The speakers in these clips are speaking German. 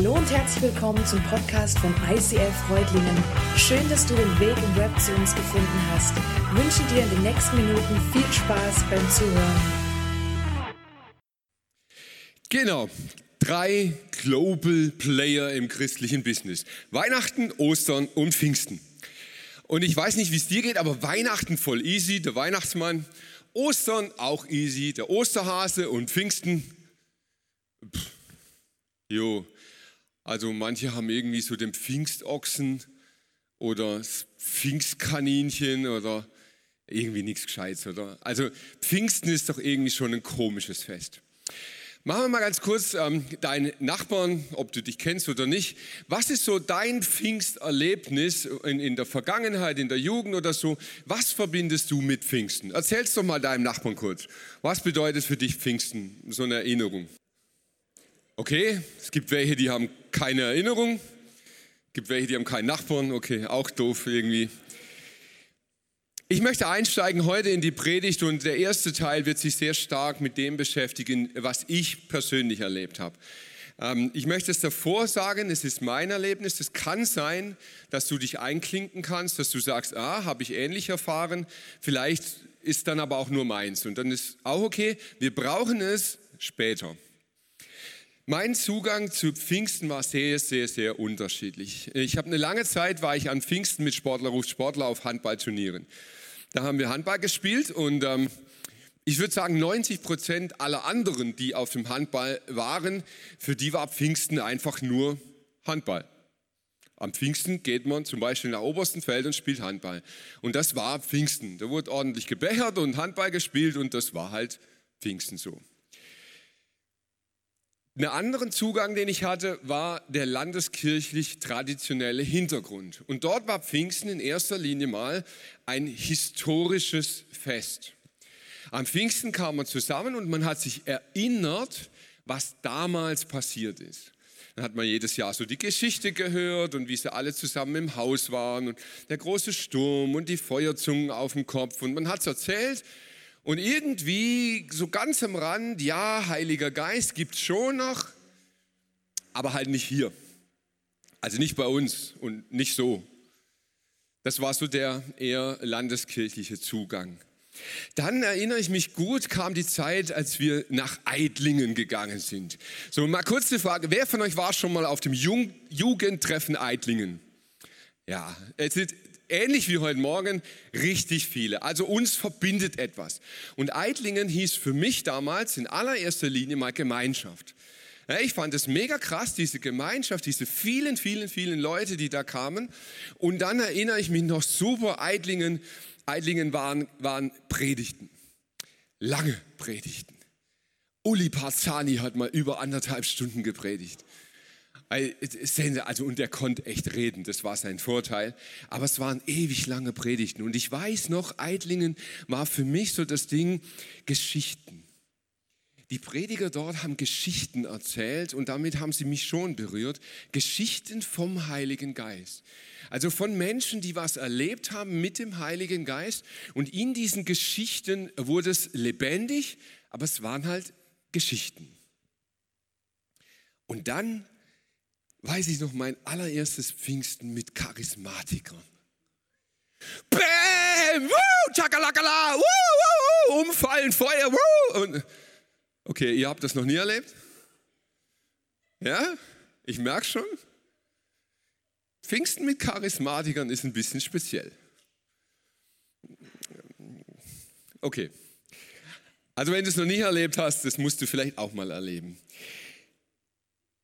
Hallo und herzlich willkommen zum Podcast von ICF Freudlingen. Schön, dass du den Weg im Web zu uns gefunden hast. Ich wünsche dir in den nächsten Minuten viel Spaß beim Zuhören. Genau, drei Global Player im christlichen Business. Weihnachten, Ostern und Pfingsten. Und ich weiß nicht, wie es dir geht, aber Weihnachten voll easy, der Weihnachtsmann. Ostern auch easy, der Osterhase und Pfingsten. Pff, jo, also manche haben irgendwie so den Pfingstochsen oder das Pfingstkaninchen oder irgendwie nichts Gescheites, oder? Also Pfingsten ist doch irgendwie schon ein komisches Fest. Machen wir mal ganz kurz ähm, deinen Nachbarn, ob du dich kennst oder nicht. Was ist so dein Pfingsterlebnis in, in der Vergangenheit, in der Jugend oder so? Was verbindest du mit Pfingsten? Erzähl's doch mal deinem Nachbarn kurz. Was bedeutet für dich Pfingsten, so eine Erinnerung? Okay, es gibt welche, die haben keine Erinnerung. Gibt welche, die haben keinen Nachbarn. Okay, auch doof irgendwie. Ich möchte einsteigen heute in die Predigt und der erste Teil wird sich sehr stark mit dem beschäftigen, was ich persönlich erlebt habe. Ähm, ich möchte es davor sagen, es ist mein Erlebnis. Es kann sein, dass du dich einklinken kannst, dass du sagst, ah, habe ich ähnlich erfahren. Vielleicht ist dann aber auch nur meins und dann ist auch okay. Wir brauchen es später. Mein Zugang zu Pfingsten war sehr, sehr, sehr unterschiedlich. Ich habe eine lange Zeit, war ich an Pfingsten mit Sportler ruft Sportler auf Handballturnieren. Da haben wir Handball gespielt und ähm, ich würde sagen, 90 Prozent aller anderen, die auf dem Handball waren, für die war Pfingsten einfach nur Handball. Am Pfingsten geht man zum Beispiel nach obersten Feld und spielt Handball. Und das war Pfingsten. Da wurde ordentlich gebechert und Handball gespielt und das war halt Pfingsten so. Einen anderen Zugang, den ich hatte, war der landeskirchlich traditionelle Hintergrund. Und dort war Pfingsten in erster Linie mal ein historisches Fest. Am Pfingsten kam man zusammen und man hat sich erinnert, was damals passiert ist. Dann hat man jedes Jahr so die Geschichte gehört und wie sie alle zusammen im Haus waren und der große Sturm und die Feuerzungen auf dem Kopf. Und man hat es erzählt und irgendwie so ganz am Rand, ja, Heiliger Geist gibt es schon noch, aber halt nicht hier. Also nicht bei uns und nicht so. Das war so der eher landeskirchliche Zugang. Dann erinnere ich mich gut, kam die Zeit, als wir nach Eidlingen gegangen sind. So, mal kurze Frage. Wer von euch war schon mal auf dem Jugendtreffen Eidlingen? Ja, es sind ähnlich wie heute Morgen, richtig viele. Also uns verbindet etwas. Und Eidlingen hieß für mich damals in allererster Linie mal Gemeinschaft. Ich fand es mega krass, diese Gemeinschaft, diese vielen, vielen, vielen Leute, die da kamen. Und dann erinnere ich mich noch super, Eidlingen, Eidlingen waren, waren Predigten. Lange Predigten. Uli Parzani hat mal über anderthalb Stunden gepredigt. Also, und der konnte echt reden, das war sein Vorteil. Aber es waren ewig lange Predigten. Und ich weiß noch, Eidlingen war für mich so das Ding, Geschichten. Die Prediger dort haben Geschichten erzählt und damit haben sie mich schon berührt. Geschichten vom Heiligen Geist. Also von Menschen, die was erlebt haben mit dem Heiligen Geist. Und in diesen Geschichten wurde es lebendig, aber es waren halt Geschichten. Und dann weiß ich noch, mein allererstes Pfingsten mit Charismatikern. Bäm, wuh, chakalakala, wuh, wuh, umfallen, Feuer, wuh. Und, okay, ihr habt das noch nie erlebt? Ja, ich merke schon. Pfingsten mit Charismatikern ist ein bisschen speziell. Okay. Also wenn du es noch nie erlebt hast, das musst du vielleicht auch mal erleben.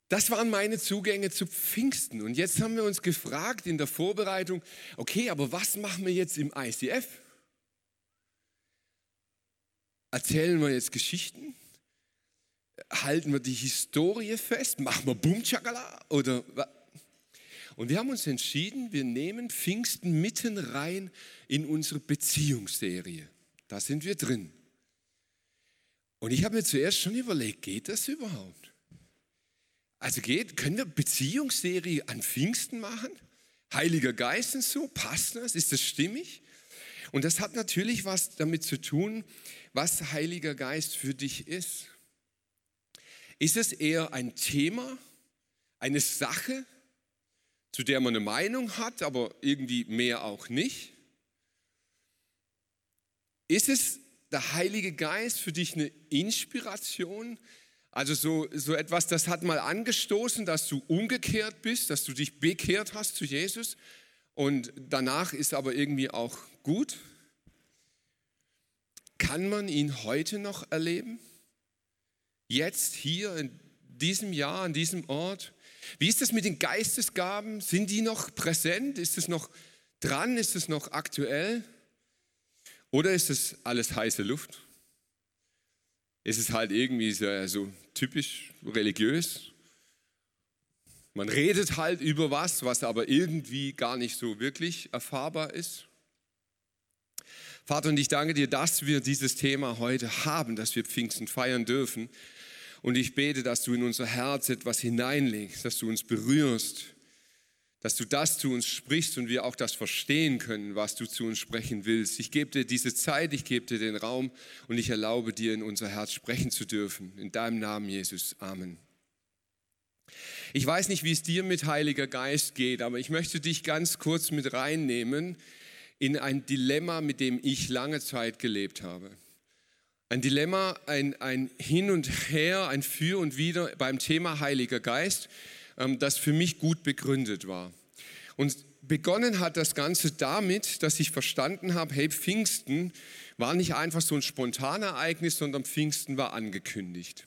Das waren meine Zugänge zu Pfingsten. Und jetzt haben wir uns gefragt in der Vorbereitung, okay, aber was machen wir jetzt im ICF? Erzählen wir jetzt Geschichten? Halten wir die Historie fest? Machen wir Bumchakala? Oder und wir haben uns entschieden, wir nehmen Pfingsten mitten rein in unsere Beziehungsserie. Da sind wir drin. Und ich habe mir zuerst schon überlegt, geht das überhaupt? Also geht, können wir Beziehungsserie an Pfingsten machen? Heiliger Geist und so, passt das? Ist das stimmig? Und das hat natürlich was damit zu tun, was Heiliger Geist für dich ist. Ist es eher ein Thema, Eine Sache, zu der man eine Meinung hat, aber irgendwie mehr auch nicht? Ist es der Heilige Geist für dich eine Inspiration? Also so, so etwas, das hat mal angestoßen, dass du umgekehrt bist, dass du dich bekehrt hast zu Jesus und danach ist aber irgendwie auch gut? Kann man ihn heute noch erleben? Jetzt, hier, in diesem Jahr, an diesem Ort? Wie ist es mit den Geistesgaben? Sind die noch präsent? Ist es noch dran? Ist es noch aktuell? Oder ist es alles heiße Luft? Ist es halt irgendwie so, so typisch religiös? Man redet halt über was, was aber irgendwie gar nicht so wirklich erfahrbar ist. Vater, und ich danke dir, dass wir dieses Thema heute haben, dass wir Pfingsten feiern dürfen. Und ich bete, dass du in unser Herz etwas hineinlegst, dass du uns berührst, dass du das zu uns sprichst und wir auch das verstehen können, was du zu uns sprechen willst. Ich gebe dir diese Zeit, ich gebe dir den Raum und ich erlaube dir, in unser Herz sprechen zu dürfen. In deinem Namen, Jesus. Amen. Ich weiß nicht, wie es dir mit Heiliger Geist geht, aber ich möchte dich ganz kurz mit reinnehmen in ein Dilemma, mit dem ich lange Zeit gelebt habe. Ein Dilemma, ein, ein Hin und Her, ein Für und Wider beim Thema Heiliger Geist, das für mich gut begründet war. Und begonnen hat das Ganze damit, dass ich verstanden habe, hey, Pfingsten war nicht einfach so ein Spontanereignis, sondern Pfingsten war angekündigt.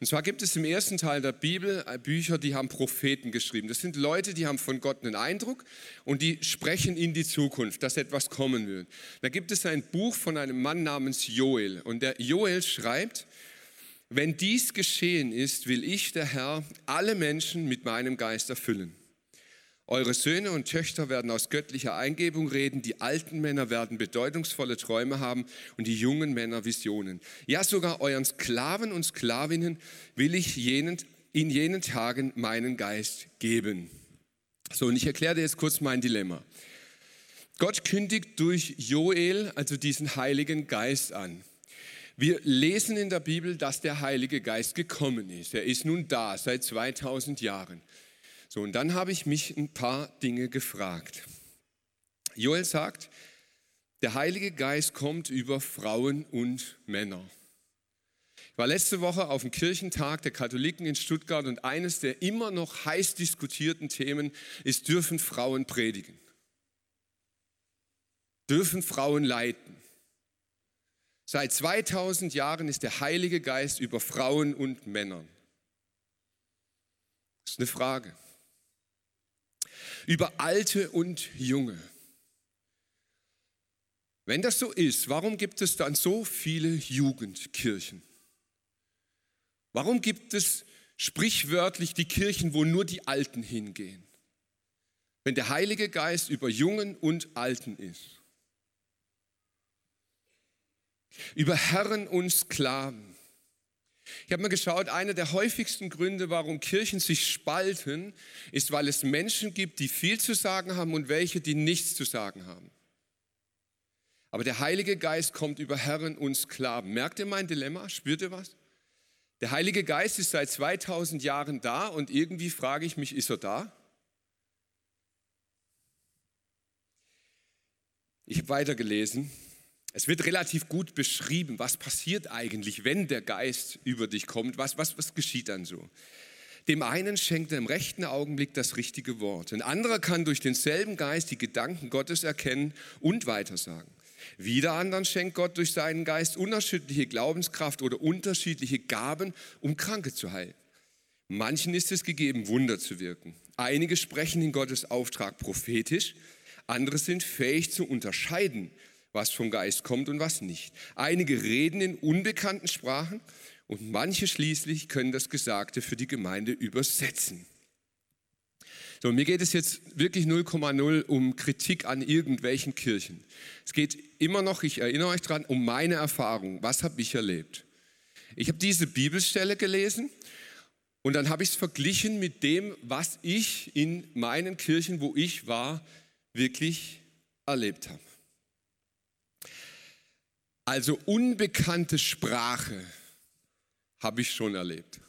Und zwar gibt es im ersten Teil der Bibel äh, Bücher, die haben Propheten geschrieben. Das sind Leute, die haben von Gott einen Eindruck und die sprechen in die Zukunft, dass etwas kommen wird. Da gibt es ein Buch von einem Mann namens Joel. Und der Joel schreibt, wenn dies geschehen ist, will ich, der Herr, alle Menschen mit meinem Geist erfüllen. Eure Söhne und Töchter werden aus göttlicher Eingebung reden, die alten Männer werden bedeutungsvolle Träume haben und die jungen Männer Visionen. Ja, sogar euren Sklaven und Sklavinnen will ich jenen, in jenen Tagen meinen Geist geben. So, und ich erkläre dir jetzt kurz mein Dilemma. Gott kündigt durch Joel also diesen Heiligen Geist an. Wir lesen in der Bibel, dass der Heilige Geist gekommen ist. Er ist nun da seit 2000 Jahren. So, und dann habe ich mich ein paar Dinge gefragt. Joel sagt, der Heilige Geist kommt über Frauen und Männer. Ich war letzte Woche auf dem Kirchentag der Katholiken in Stuttgart und eines der immer noch heiß diskutierten Themen ist, dürfen Frauen predigen? Dürfen Frauen leiten? Seit 2000 Jahren ist der Heilige Geist über Frauen und Männern. Das ist eine Frage über Alte und Junge. Wenn das so ist, warum gibt es dann so viele Jugendkirchen? Warum gibt es sprichwörtlich die Kirchen, wo nur die Alten hingehen? Wenn der Heilige Geist über Jungen und Alten ist. Über Herren und Sklaven. Ich habe mal geschaut, einer der häufigsten Gründe, warum Kirchen sich spalten, ist, weil es Menschen gibt, die viel zu sagen haben und welche, die nichts zu sagen haben. Aber der Heilige Geist kommt über Herren und Sklaven. Merkt ihr mein Dilemma? Spürt ihr was? Der Heilige Geist ist seit 2000 Jahren da und irgendwie frage ich mich, ist er da? Ich habe weitergelesen es wird relativ gut beschrieben, was passiert eigentlich, wenn der Geist über dich kommt. Was, was, was geschieht dann so? Dem einen schenkt er im rechten Augenblick das richtige Wort. Ein anderer kann durch denselben Geist die Gedanken Gottes erkennen und weitersagen. Wieder anderen schenkt Gott durch seinen Geist unerschütterliche Glaubenskraft oder unterschiedliche Gaben, um Kranke zu heilen. Manchen ist es gegeben, Wunder zu wirken. Einige sprechen in Gottes Auftrag prophetisch, andere sind fähig zu unterscheiden, was vom Geist kommt und was nicht. Einige reden in unbekannten Sprachen und manche schließlich können das Gesagte für die Gemeinde übersetzen. So, mir geht es jetzt wirklich 0,0 um Kritik an irgendwelchen Kirchen. Es geht immer noch, ich erinnere euch dran, um meine Erfahrung. Was habe ich erlebt? Ich habe diese Bibelstelle gelesen und dann habe ich es verglichen mit dem, was ich in meinen Kirchen, wo ich war, wirklich erlebt habe. Also unbekannte Sprache habe ich schon erlebt.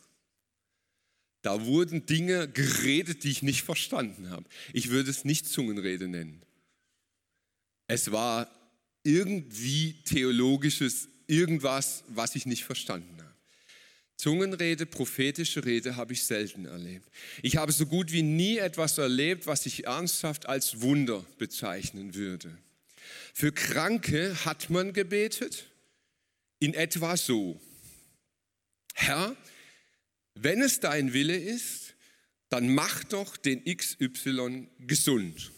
Da wurden Dinge geredet, die ich nicht verstanden habe. Ich würde es nicht Zungenrede nennen. Es war irgendwie theologisches irgendwas, was ich nicht verstanden habe. Zungenrede, prophetische Rede habe ich selten erlebt. Ich habe so gut wie nie etwas erlebt, was ich ernsthaft als Wunder bezeichnen würde. Für Kranke hat man gebetet in etwa so. Herr, wenn es dein Wille ist, dann mach doch den XY gesund.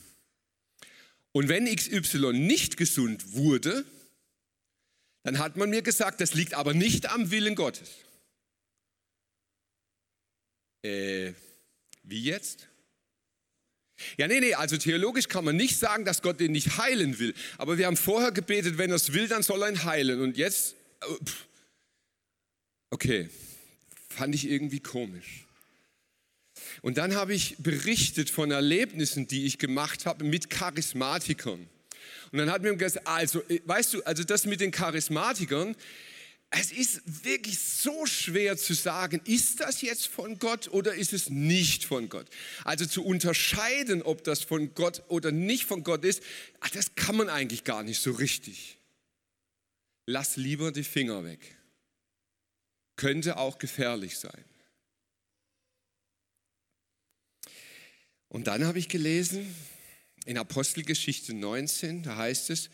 Und wenn XY nicht gesund wurde, dann hat man mir gesagt, das liegt aber nicht am Willen Gottes. Äh, wie jetzt? Ja, nee, nee, also theologisch kann man nicht sagen, dass Gott den nicht heilen will. Aber wir haben vorher gebetet, wenn er es will, dann soll er ihn heilen. Und jetzt, äh, okay, fand ich irgendwie komisch. Und dann habe ich berichtet von Erlebnissen, die ich gemacht habe mit Charismatikern. Und dann hat mir gesagt, also, äh, weißt du, also das mit den Charismatikern, es ist wirklich so schwer zu sagen, ist das jetzt von Gott oder ist es nicht von Gott? Also zu unterscheiden, ob das von Gott oder nicht von Gott ist, das kann man eigentlich gar nicht so richtig. Lass lieber die Finger weg. Könnte auch gefährlich sein. Und dann habe ich gelesen in Apostelgeschichte 19, da heißt es,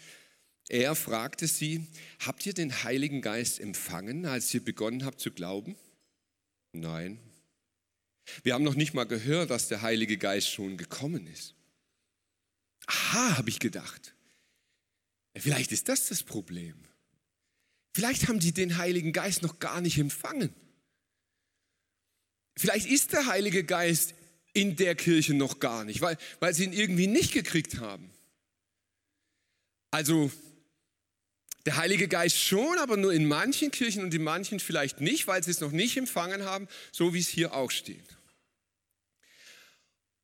er fragte sie, habt ihr den Heiligen Geist empfangen, als ihr begonnen habt zu glauben? Nein. Wir haben noch nicht mal gehört, dass der Heilige Geist schon gekommen ist. Aha, habe ich gedacht. Vielleicht ist das das Problem. Vielleicht haben die den Heiligen Geist noch gar nicht empfangen. Vielleicht ist der Heilige Geist in der Kirche noch gar nicht, weil, weil sie ihn irgendwie nicht gekriegt haben. Also der Heilige Geist schon, aber nur in manchen Kirchen und in manchen vielleicht nicht, weil sie es noch nicht empfangen haben, so wie es hier auch steht.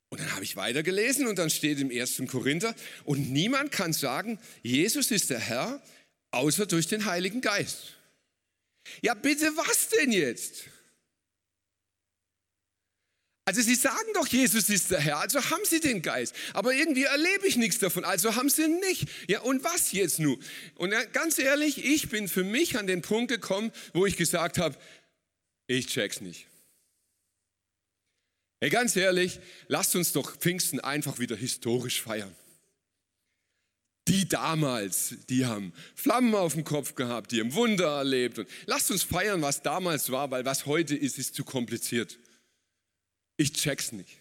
Und dann habe ich weitergelesen und dann steht im 1. Korinther, und niemand kann sagen, Jesus ist der Herr, außer durch den Heiligen Geist. Ja, bitte was denn jetzt? Also sie sagen doch, Jesus ist der Herr, also haben sie den Geist. Aber irgendwie erlebe ich nichts davon, also haben sie ihn nicht. Ja, und was jetzt nun? Und ganz ehrlich, ich bin für mich an den Punkt gekommen, wo ich gesagt habe, ich check's nicht. Hey, ganz ehrlich, lasst uns doch Pfingsten einfach wieder historisch feiern. Die damals, die haben Flammen auf dem Kopf gehabt, die haben Wunder erlebt. Und lasst uns feiern, was damals war, weil was heute ist, ist zu kompliziert. Ich check's nicht.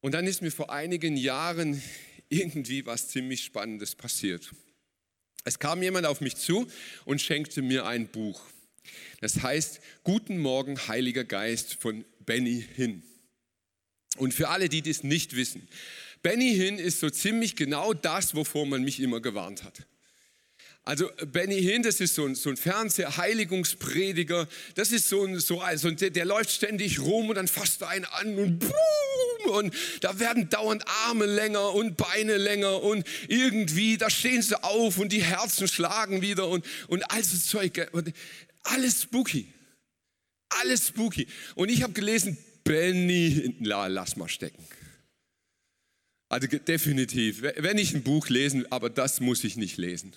Und dann ist mir vor einigen Jahren irgendwie was ziemlich Spannendes passiert. Es kam jemand auf mich zu und schenkte mir ein Buch. Das heißt Guten Morgen, Heiliger Geist von Benny Hinn. Und für alle, die das nicht wissen, Benny Hinn ist so ziemlich genau das, wovor man mich immer gewarnt hat. Also Benny Hinn, das ist so ein, so ein Fernsehheiligungsprediger, das ist so ein, so also der, der, läuft ständig rum und dann fasst er einen an und boom, und da werden dauernd Arme länger und Beine länger und irgendwie, da stehen sie auf und die Herzen schlagen wieder und, und all so Zeug. Alles spooky. Alles spooky. Und ich habe gelesen, Benny, lass mal stecken. Also definitiv, wenn ich ein Buch lesen, aber das muss ich nicht lesen.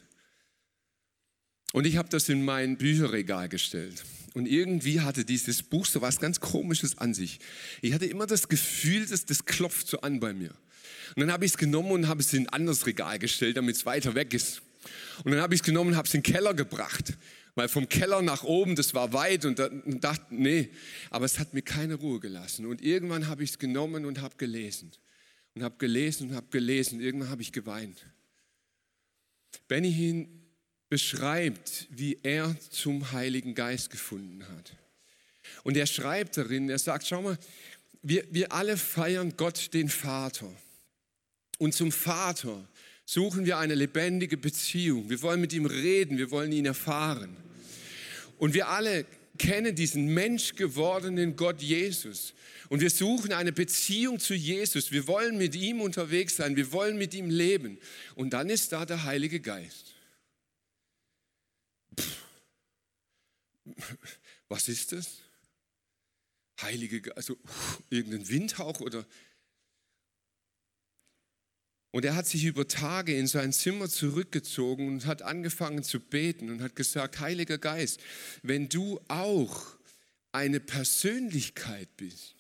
Und ich habe das in mein Bücherregal gestellt. Und irgendwie hatte dieses Buch so was ganz Komisches an sich. Ich hatte immer das Gefühl, dass das klopft so an bei mir. Und dann habe ich es genommen und habe es in ein anderes Regal gestellt, damit es weiter weg ist. Und dann habe ich es genommen und habe es in den Keller gebracht. Weil vom Keller nach oben, das war weit und dann dachte, nee, aber es hat mir keine Ruhe gelassen. Und irgendwann habe ich es genommen und habe gelesen. Und habe gelesen und habe gelesen. Irgendwann habe ich geweint. Benny beschreibt, wie er zum Heiligen Geist gefunden hat. Und er schreibt darin, er sagt, schau mal, wir, wir alle feiern Gott den Vater. Und zum Vater suchen wir eine lebendige Beziehung. Wir wollen mit ihm reden, wir wollen ihn erfahren. Und wir alle kennen diesen menschgewordenen Gott Jesus. Und wir suchen eine Beziehung zu Jesus. Wir wollen mit ihm unterwegs sein, wir wollen mit ihm leben. Und dann ist da der Heilige Geist. Was ist das? Heilige, also irgendein Windhauch oder und er hat sich über Tage in sein Zimmer zurückgezogen und hat angefangen zu beten und hat gesagt, Heiliger Geist, wenn du auch eine Persönlichkeit bist,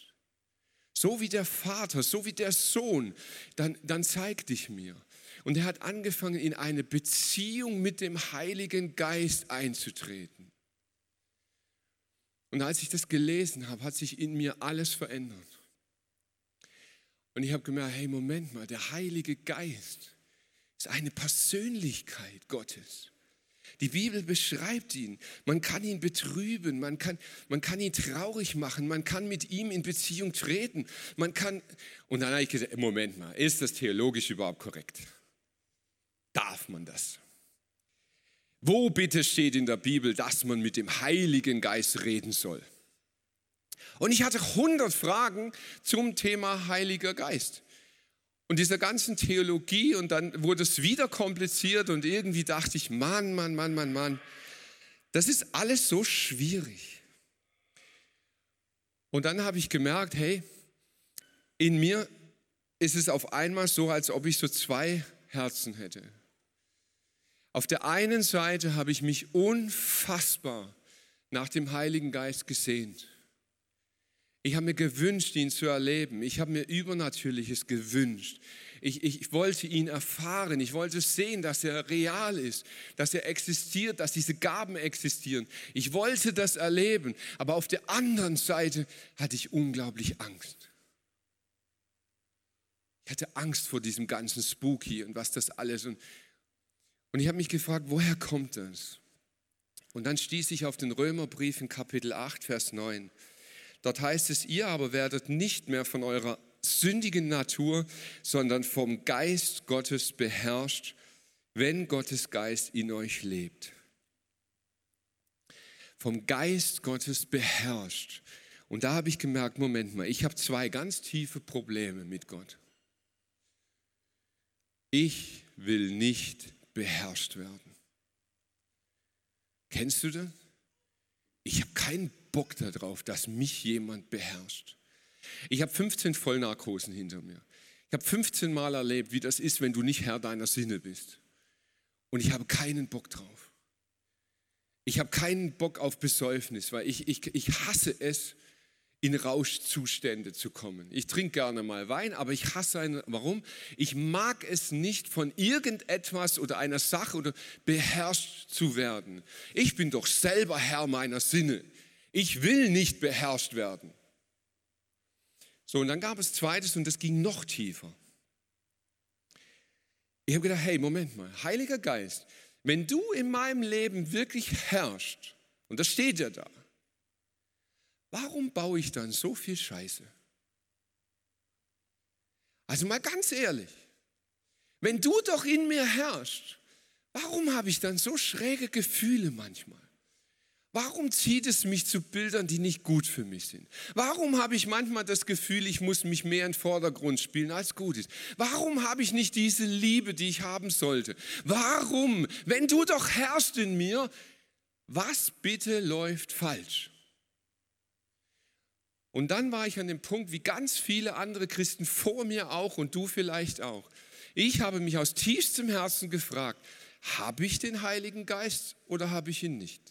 so wie der Vater, so wie der Sohn, dann, dann zeig dich mir. Und er hat angefangen, in eine Beziehung mit dem Heiligen Geist einzutreten. Und als ich das gelesen habe, hat sich in mir alles verändert. Und ich habe gemerkt, hey, Moment mal, der Heilige Geist ist eine Persönlichkeit Gottes. Die Bibel beschreibt ihn. Man kann ihn betrüben, man kann, man kann ihn traurig machen, man kann mit ihm in Beziehung treten. Man kann, und dann habe ich gesagt, Moment mal, ist das theologisch überhaupt korrekt? Darf man das? Wo bitte steht in der Bibel, dass man mit dem Heiligen Geist reden soll? Und ich hatte 100 Fragen zum Thema Heiliger Geist. Und dieser ganzen Theologie und dann wurde es wieder kompliziert und irgendwie dachte ich, Mann, Mann, Mann, Mann, Mann, das ist alles so schwierig. Und dann habe ich gemerkt, hey, in mir ist es auf einmal so, als ob ich so zwei Herzen hätte. Auf der einen Seite habe ich mich unfassbar nach dem Heiligen Geist gesehnt. Ich habe mir gewünscht, ihn zu erleben. Ich habe mir Übernatürliches gewünscht. Ich, ich, wollte ihn erfahren. Ich wollte sehen, dass er real ist, dass er existiert, dass diese Gaben existieren. Ich wollte das erleben. Aber auf der anderen Seite hatte ich unglaublich Angst. Ich hatte Angst vor diesem ganzen Spooky und was das alles. Und, und ich habe mich gefragt, woher kommt das? Und dann stieß ich auf den Römerbrief in Kapitel 8, Vers 9. Dort heißt es, ihr aber werdet nicht mehr von eurer sündigen Natur, sondern vom Geist Gottes beherrscht, wenn Gottes Geist in euch lebt. Vom Geist Gottes beherrscht. Und da habe ich gemerkt, Moment mal, ich habe zwei ganz tiefe Probleme mit Gott. Ich will nicht beherrscht werden. Kennst du das? Ich habe keinen Bock darauf, dass mich jemand beherrscht. Ich habe 15 Vollnarkosen hinter mir. Ich habe 15 Mal erlebt, wie das ist, wenn du nicht Herr deiner Sinne bist. Und ich habe keinen Bock drauf. Ich habe keinen Bock auf Besäufnis, weil ich, ich, ich hasse es, in Rauschzustände zu kommen. Ich trinke gerne mal Wein, aber ich hasse einen. Warum? Ich mag es nicht, von irgendetwas oder einer Sache oder beherrscht zu werden. Ich bin doch selber Herr meiner Sinne. Ich will nicht beherrscht werden. So, und dann gab es zweites und das ging noch tiefer. Ich habe gedacht, hey, Moment mal, Heiliger Geist, wenn du in meinem Leben wirklich herrschst, und das steht ja da, warum baue ich dann so viel Scheiße? Also mal ganz ehrlich, wenn du doch in mir herrschst, warum habe ich dann so schräge Gefühle manchmal? Warum zieht es mich zu Bildern, die nicht gut für mich sind? Warum habe ich manchmal das Gefühl, ich muss mich mehr in den Vordergrund spielen, als gut ist? Warum habe ich nicht diese Liebe, die ich haben sollte? Warum, wenn du doch herrschst in mir, was bitte läuft falsch? Und dann war ich an dem Punkt, wie ganz viele andere Christen vor mir auch und du vielleicht auch. Ich habe mich aus tiefstem Herzen gefragt, habe ich den Heiligen Geist oder habe ich ihn nicht?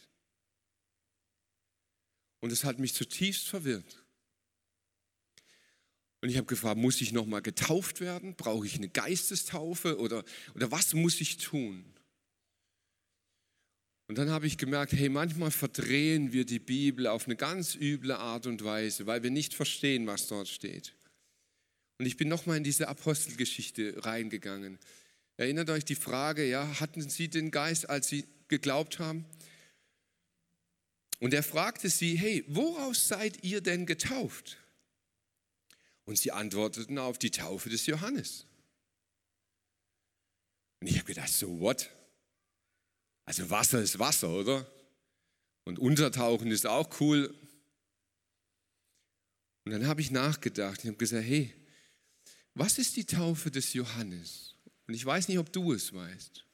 Und es hat mich zutiefst verwirrt. Und ich habe gefragt, muss ich nochmal getauft werden? Brauche ich eine Geistestaufe oder, oder was muss ich tun? Und dann habe ich gemerkt, hey, manchmal verdrehen wir die Bibel auf eine ganz üble Art und Weise, weil wir nicht verstehen, was dort steht. Und ich bin nochmal in diese Apostelgeschichte reingegangen. Erinnert euch die Frage, ja, hatten sie den Geist, als sie geglaubt haben? Und er fragte sie, hey, woraus seid ihr denn getauft? Und sie antworteten auf die Taufe des Johannes. Und ich habe gedacht, so what? Also Wasser ist Wasser, oder? Und Untertauchen ist auch cool. Und dann habe ich nachgedacht und habe gesagt, hey, was ist die Taufe des Johannes? Und ich weiß nicht, ob du es weißt.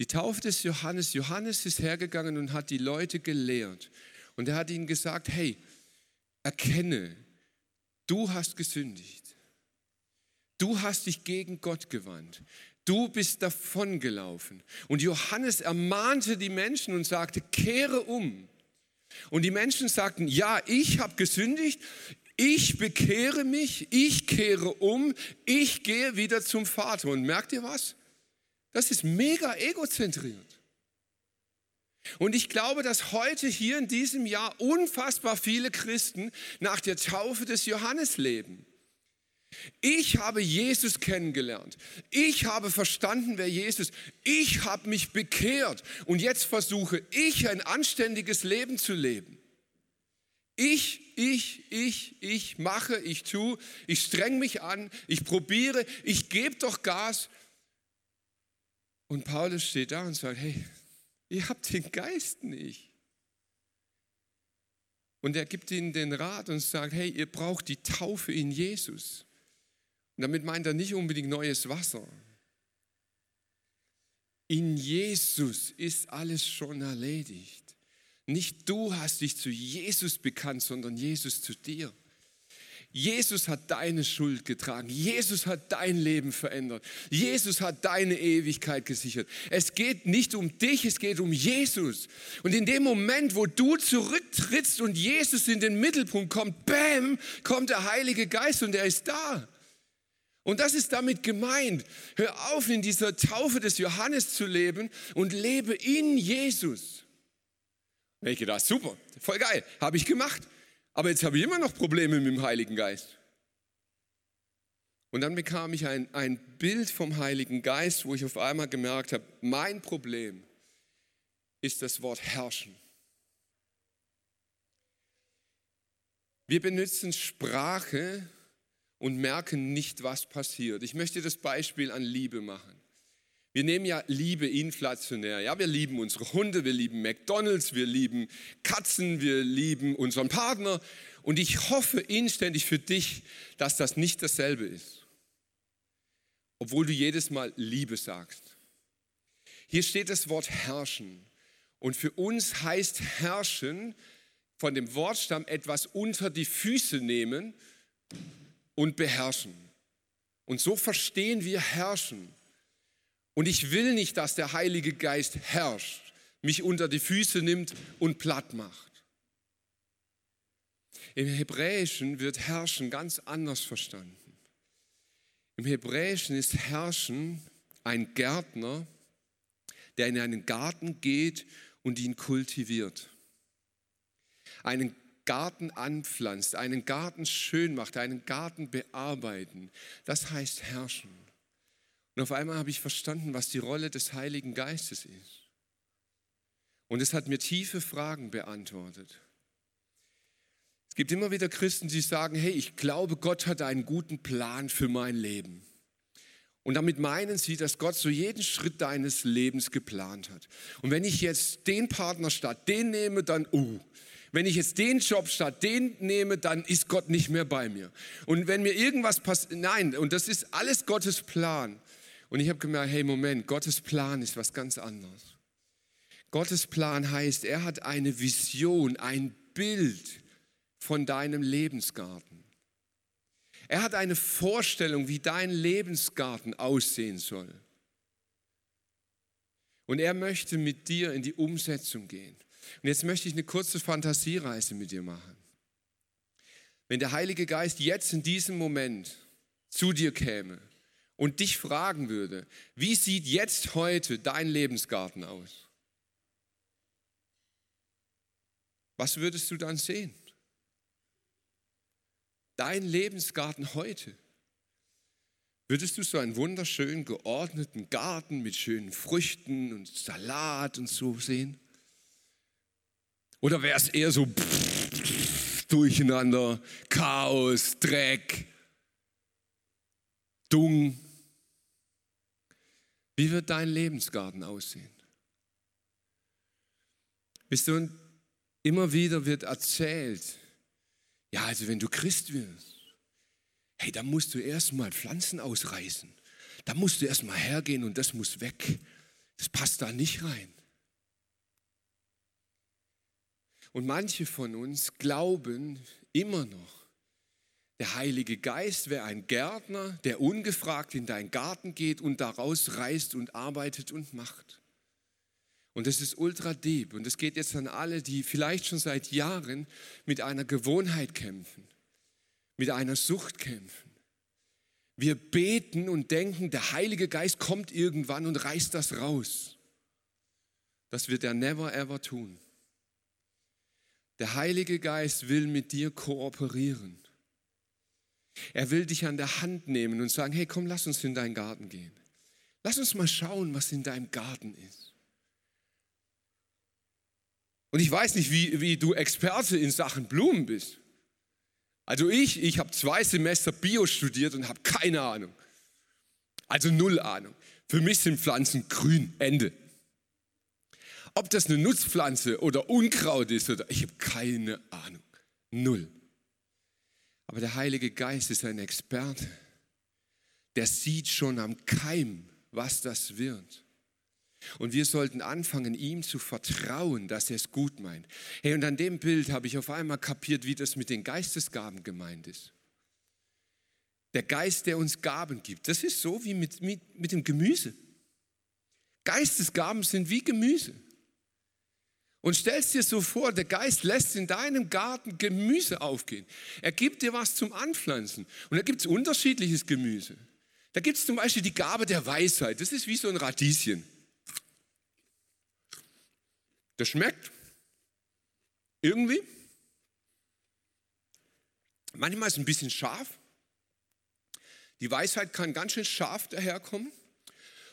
Die Taufe des Johannes, Johannes ist hergegangen und hat die Leute gelehrt Und er hat ihnen gesagt, hey, erkenne, du hast gesündigt. Du hast dich gegen Gott gewandt. Du bist davongelaufen. Und Johannes ermahnte die Menschen und sagte, kehre um. Und die Menschen sagten, ja, ich habe gesündigt, ich bekehre mich, ich kehre um, ich gehe wieder zum Vater. Und merkt ihr was? Das ist mega egozentriert. Und ich glaube, dass heute hier in diesem Jahr unfassbar viele Christen nach der Taufe des Johannes leben. Ich habe Jesus kennengelernt. Ich habe verstanden, wer Jesus. Ich habe mich bekehrt und jetzt versuche ich ein anständiges Leben zu leben. Ich, ich, ich, ich mache, ich tue, ich streng mich an, ich probiere, ich gebe doch Gas. Und Paulus steht da und sagt, hey, ihr habt den Geist nicht. Und er gibt ihnen den Rat und sagt, hey, ihr braucht die Taufe in Jesus. Und damit meint er nicht unbedingt neues Wasser. In Jesus ist alles schon erledigt. Nicht du hast dich zu Jesus bekannt, sondern Jesus zu dir. Jesus hat deine Schuld getragen. Jesus hat dein Leben verändert. Jesus hat deine Ewigkeit gesichert. Es geht nicht um dich, es geht um Jesus. Und in dem Moment, wo du zurücktrittst und Jesus in den Mittelpunkt kommt, bam, kommt der Heilige Geist und er ist da. Und das ist damit gemeint. Hör auf, in dieser Taufe des Johannes zu leben und lebe in Jesus. Und ich gedacht, super, voll geil, habe ich gemacht. Aber jetzt habe ich immer noch Probleme mit dem Heiligen Geist. Und dann bekam ich ein, ein Bild vom Heiligen Geist, wo ich auf einmal gemerkt habe, mein Problem ist das Wort herrschen. Wir benutzen Sprache und merken nicht, was passiert. Ich möchte das Beispiel an Liebe machen. Wir nehmen ja Liebe inflationär. Ja, wir lieben unsere Hunde, wir lieben McDonald's, wir lieben Katzen, wir lieben unseren Partner. Und ich hoffe inständig für dich, dass das nicht dasselbe ist. Obwohl du jedes Mal Liebe sagst. Hier steht das Wort herrschen. Und für uns heißt herrschen von dem Wortstamm etwas unter die Füße nehmen und beherrschen. Und so verstehen wir herrschen. Und ich will nicht, dass der Heilige Geist herrscht, mich unter die Füße nimmt und platt macht. Im Hebräischen wird herrschen ganz anders verstanden. Im Hebräischen ist herrschen ein Gärtner, der in einen Garten geht und ihn kultiviert. Einen Garten anpflanzt, einen Garten schön macht, einen Garten bearbeiten. Das heißt herrschen. Und auf einmal habe ich verstanden, was die Rolle des Heiligen Geistes ist. Und es hat mir tiefe Fragen beantwortet. Es gibt immer wieder Christen, die sagen, hey, ich glaube, Gott hat einen guten Plan für mein Leben. Und damit meinen sie, dass Gott so jeden Schritt deines Lebens geplant hat. Und wenn ich jetzt den Partner statt den nehme, dann, uh, wenn ich jetzt den Job statt den nehme, dann ist Gott nicht mehr bei mir. Und wenn mir irgendwas passiert, nein, und das ist alles Gottes Plan. Und ich habe gemerkt, hey Moment, Gottes Plan ist was ganz anderes. Gottes Plan heißt, er hat eine Vision, ein Bild von deinem Lebensgarten. Er hat eine Vorstellung, wie dein Lebensgarten aussehen soll. Und er möchte mit dir in die Umsetzung gehen. Und jetzt möchte ich eine kurze Fantasiereise mit dir machen. Wenn der Heilige Geist jetzt in diesem Moment zu dir käme und dich fragen würde, wie sieht jetzt heute dein Lebensgarten aus? Was würdest du dann sehen? Dein Lebensgarten heute. Würdest du so einen wunderschönen geordneten Garten mit schönen Früchten und Salat und so sehen? Oder wäre es eher so Durcheinander, Chaos, Dreck, Dung? Wie wird dein Lebensgarten aussehen? Wisst ihr, immer wieder wird erzählt, ja, also wenn du Christ wirst, hey, dann musst du erstmal Pflanzen ausreißen. Da musst du erstmal hergehen und das muss weg. Das passt da nicht rein. Und manche von uns glauben immer noch, der Heilige Geist wäre ein Gärtner, der ungefragt in deinen Garten geht und daraus reißt und arbeitet und macht. Und das ist ultra deep. Und das geht jetzt an alle, die vielleicht schon seit Jahren mit einer Gewohnheit kämpfen, mit einer Sucht kämpfen. Wir beten und denken, der Heilige Geist kommt irgendwann und reißt das raus. Das wird er never ever tun. Der Heilige Geist will mit dir kooperieren. Er will dich an der Hand nehmen und sagen, hey, komm, lass uns in deinen Garten gehen. Lass uns mal schauen, was in deinem Garten ist. Und ich weiß nicht, wie, wie du Experte in Sachen Blumen bist. Also ich, ich habe zwei Semester Bio studiert und habe keine Ahnung. Also null Ahnung. Für mich sind Pflanzen grün, Ende. Ob das eine Nutzpflanze oder Unkraut ist, oder, ich habe keine Ahnung. Null. Aber der Heilige Geist ist ein Experte. Der sieht schon am Keim, was das wird. Und wir sollten anfangen, ihm zu vertrauen, dass er es gut meint. Hey, und an dem Bild habe ich auf einmal kapiert, wie das mit den Geistesgaben gemeint ist. Der Geist, der uns Gaben gibt, das ist so wie mit, mit, mit dem Gemüse. Geistesgaben sind wie Gemüse. Und stellst dir so vor, der Geist lässt in deinem Garten Gemüse aufgehen. Er gibt dir was zum Anpflanzen. Und da gibt es unterschiedliches Gemüse. Da gibt es zum Beispiel die Gabe der Weisheit. Das ist wie so ein Radieschen. Das schmeckt irgendwie. Manchmal ist es ein bisschen scharf. Die Weisheit kann ganz schön scharf daherkommen.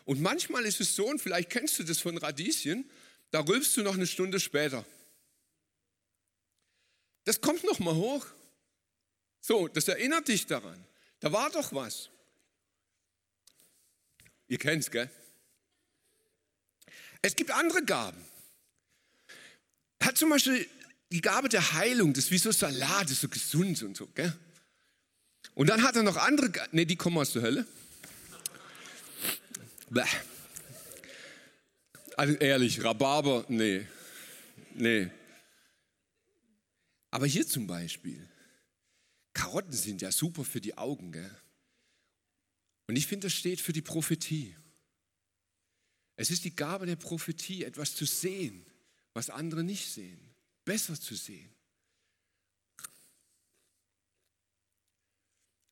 Und manchmal ist es so, und vielleicht kennst du das von Radieschen, da rülpst du noch eine Stunde später. Das kommt noch mal hoch. So, das erinnert dich daran. Da war doch was. Ihr kennt's, gell? Es gibt andere Gaben. Hat zum Beispiel die Gabe der Heilung, das ist wie so Salat, das ist so gesund und so, gell? Und dann hat er noch andere, ne, die kommen aus der Hölle. Bäh. Also ehrlich, Rhabarber, nee, nee. Aber hier zum Beispiel, Karotten sind ja super für die Augen, gell? Und ich finde, das steht für die Prophetie. Es ist die Gabe der Prophetie, etwas zu sehen, was andere nicht sehen, besser zu sehen.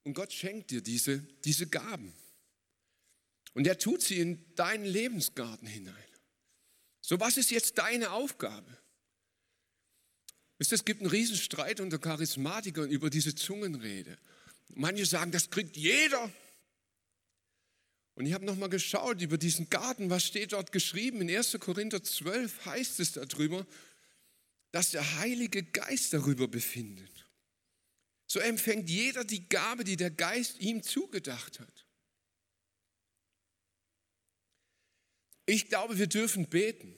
Und Gott schenkt dir diese, diese Gaben. Und er tut sie in deinen Lebensgarten hinein. So, was ist jetzt deine Aufgabe? Es gibt einen Riesenstreit unter Charismatikern über diese Zungenrede. Manche sagen, das kriegt jeder. Und ich habe nochmal geschaut über diesen Garten, was steht dort geschrieben? In 1. Korinther 12 heißt es darüber, dass der Heilige Geist darüber befindet. So empfängt jeder die Gabe, die der Geist ihm zugedacht hat. Ich glaube, wir dürfen beten.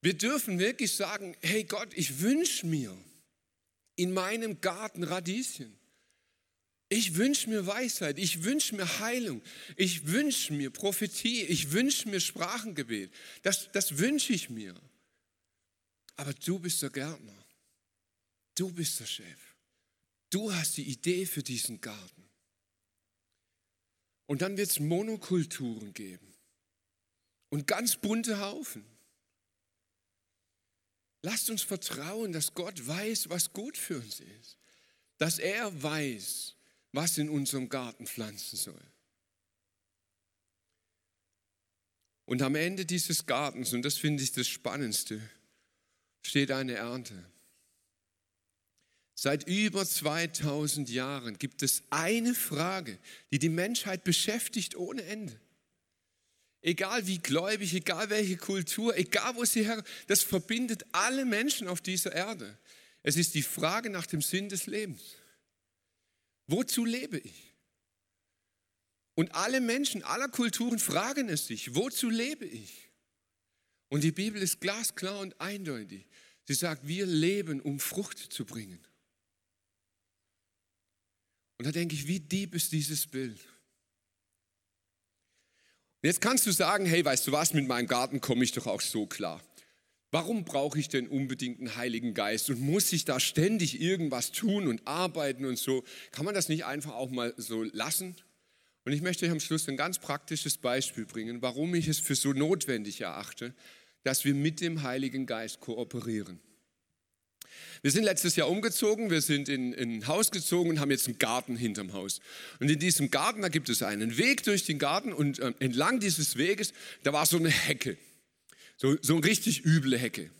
Wir dürfen wirklich sagen, hey Gott, ich wünsche mir in meinem Garten Radieschen. Ich wünsche mir Weisheit, ich wünsche mir Heilung, ich wünsche mir Prophetie, ich wünsche mir Sprachengebet. Das, das wünsche ich mir. Aber du bist der Gärtner. Du bist der Chef. Du hast die Idee für diesen Garten. Und dann wird es Monokulturen geben und ganz bunte Haufen. Lasst uns vertrauen, dass Gott weiß, was gut für uns ist. Dass er weiß, was in unserem Garten pflanzen soll. Und am Ende dieses Gartens, und das finde ich das Spannendste, steht eine Ernte. Seit über 2000 Jahren gibt es eine Frage, die die Menschheit beschäftigt ohne Ende. Egal wie gläubig, egal welche Kultur, egal wo sie her, das verbindet alle Menschen auf dieser Erde. Es ist die Frage nach dem Sinn des Lebens. Wozu lebe ich? Und alle Menschen aller Kulturen fragen es sich, wozu lebe ich? Und die Bibel ist glasklar und eindeutig. Sie sagt, wir leben, um Frucht zu bringen. Und da denke ich, wie deep ist dieses Bild? Jetzt kannst du sagen, hey, weißt du was, mit meinem Garten komme ich doch auch so klar. Warum brauche ich denn unbedingt einen Heiligen Geist und muss ich da ständig irgendwas tun und arbeiten und so? Kann man das nicht einfach auch mal so lassen? Und ich möchte euch am Schluss ein ganz praktisches Beispiel bringen, warum ich es für so notwendig erachte, dass wir mit dem Heiligen Geist kooperieren. Wir sind letztes Jahr umgezogen, wir sind in, in, ein Haus gezogen und haben jetzt einen Garten hinterm Haus. Und in diesem Garten, da gibt es einen Weg durch den Garten und äh, entlang dieses Weges, da war so eine Hecke. So, so eine richtig üble Hecke.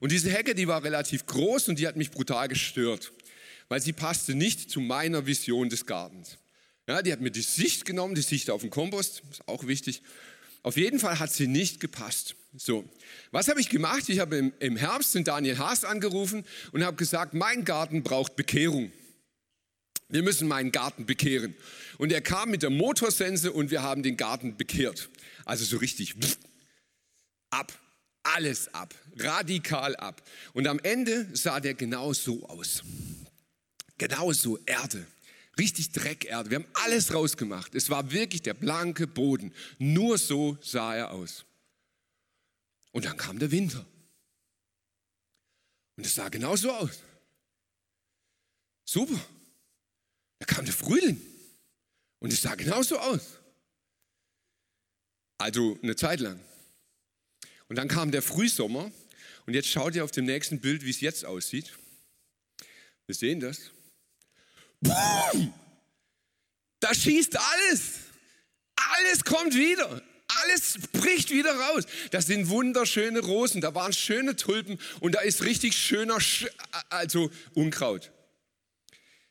Und diese Hecke, die war relativ groß und die hat mich brutal gestört, weil sie passte nicht zu meiner Vision des Gartens. Ja, die hat mir die Sicht genommen, die Sicht auf den Kompost, ist auch wichtig. Auf jeden Fall hat sie nicht gepasst. So, was habe ich gemacht? Ich habe im, im Herbst den Daniel Haas angerufen und habe gesagt, mein Garten braucht Bekehrung. Wir müssen meinen Garten bekehren. Und er kam mit der Motorsense und wir haben den Garten bekehrt. Also so richtig ab, alles ab, radikal ab. Und am Ende sah der genau so aus. Genau so, Erde. Richtig Dreckerde. Wir haben alles rausgemacht. Es war wirklich der blanke Boden. Nur so sah er aus. Und dann kam der Winter. Und es sah genauso aus. Super. Da kam der Frühling. Und es sah genauso aus. Also eine Zeit lang. Und dann kam der Frühsommer. Und jetzt schaut ihr auf dem nächsten Bild, wie es jetzt aussieht. Wir sehen das. Boom! Da schießt alles. Alles kommt wieder. Alles bricht wieder raus. Das sind wunderschöne Rosen, da waren schöne Tulpen und da ist richtig schöner, Sch also Unkraut.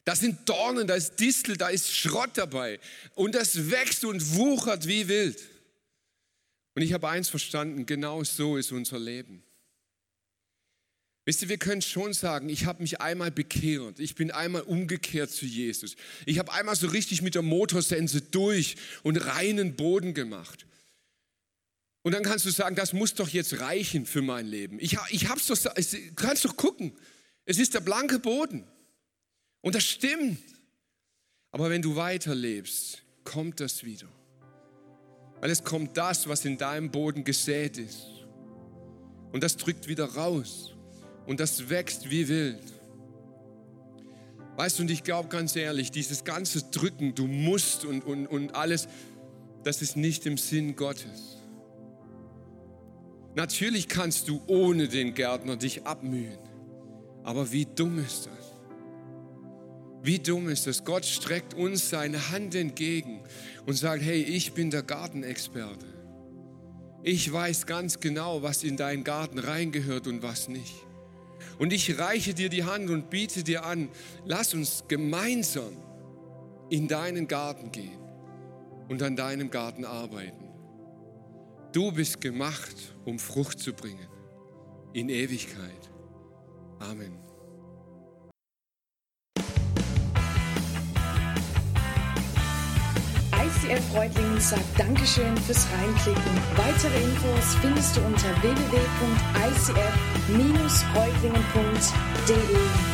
Das sind Dornen, da ist Distel, da ist Schrott dabei. Und das wächst und wuchert wie wild. Und ich habe eins verstanden, genau so ist unser Leben. Wisst ihr, wir können schon sagen, ich habe mich einmal bekehrt, ich bin einmal umgekehrt zu Jesus. Ich habe einmal so richtig mit der Motorsense durch und reinen Boden gemacht. Und dann kannst du sagen, das muss doch jetzt reichen für mein Leben. Ich, ich hab's doch, du kannst doch gucken. Es ist der blanke Boden. Und das stimmt. Aber wenn du weiterlebst, kommt das wieder. Weil es kommt das, was in deinem Boden gesät ist. Und das drückt wieder raus. Und das wächst wie wild. Weißt du, und ich glaube ganz ehrlich, dieses ganze Drücken, du musst und, und, und alles, das ist nicht im Sinn Gottes. Natürlich kannst du ohne den Gärtner dich abmühen. Aber wie dumm ist das? Wie dumm ist das? Gott streckt uns seine Hand entgegen und sagt, hey, ich bin der Gartenexperte. Ich weiß ganz genau, was in deinen Garten reingehört und was nicht. Und ich reiche dir die Hand und biete dir an, lass uns gemeinsam in deinen Garten gehen und an deinem Garten arbeiten. Du bist gemacht, um Frucht zu bringen in Ewigkeit. Amen. ICF Reutlingen sagt Dankeschön fürs Reinklicken. Weitere Infos findest du unter www.icf-reutlingen.de.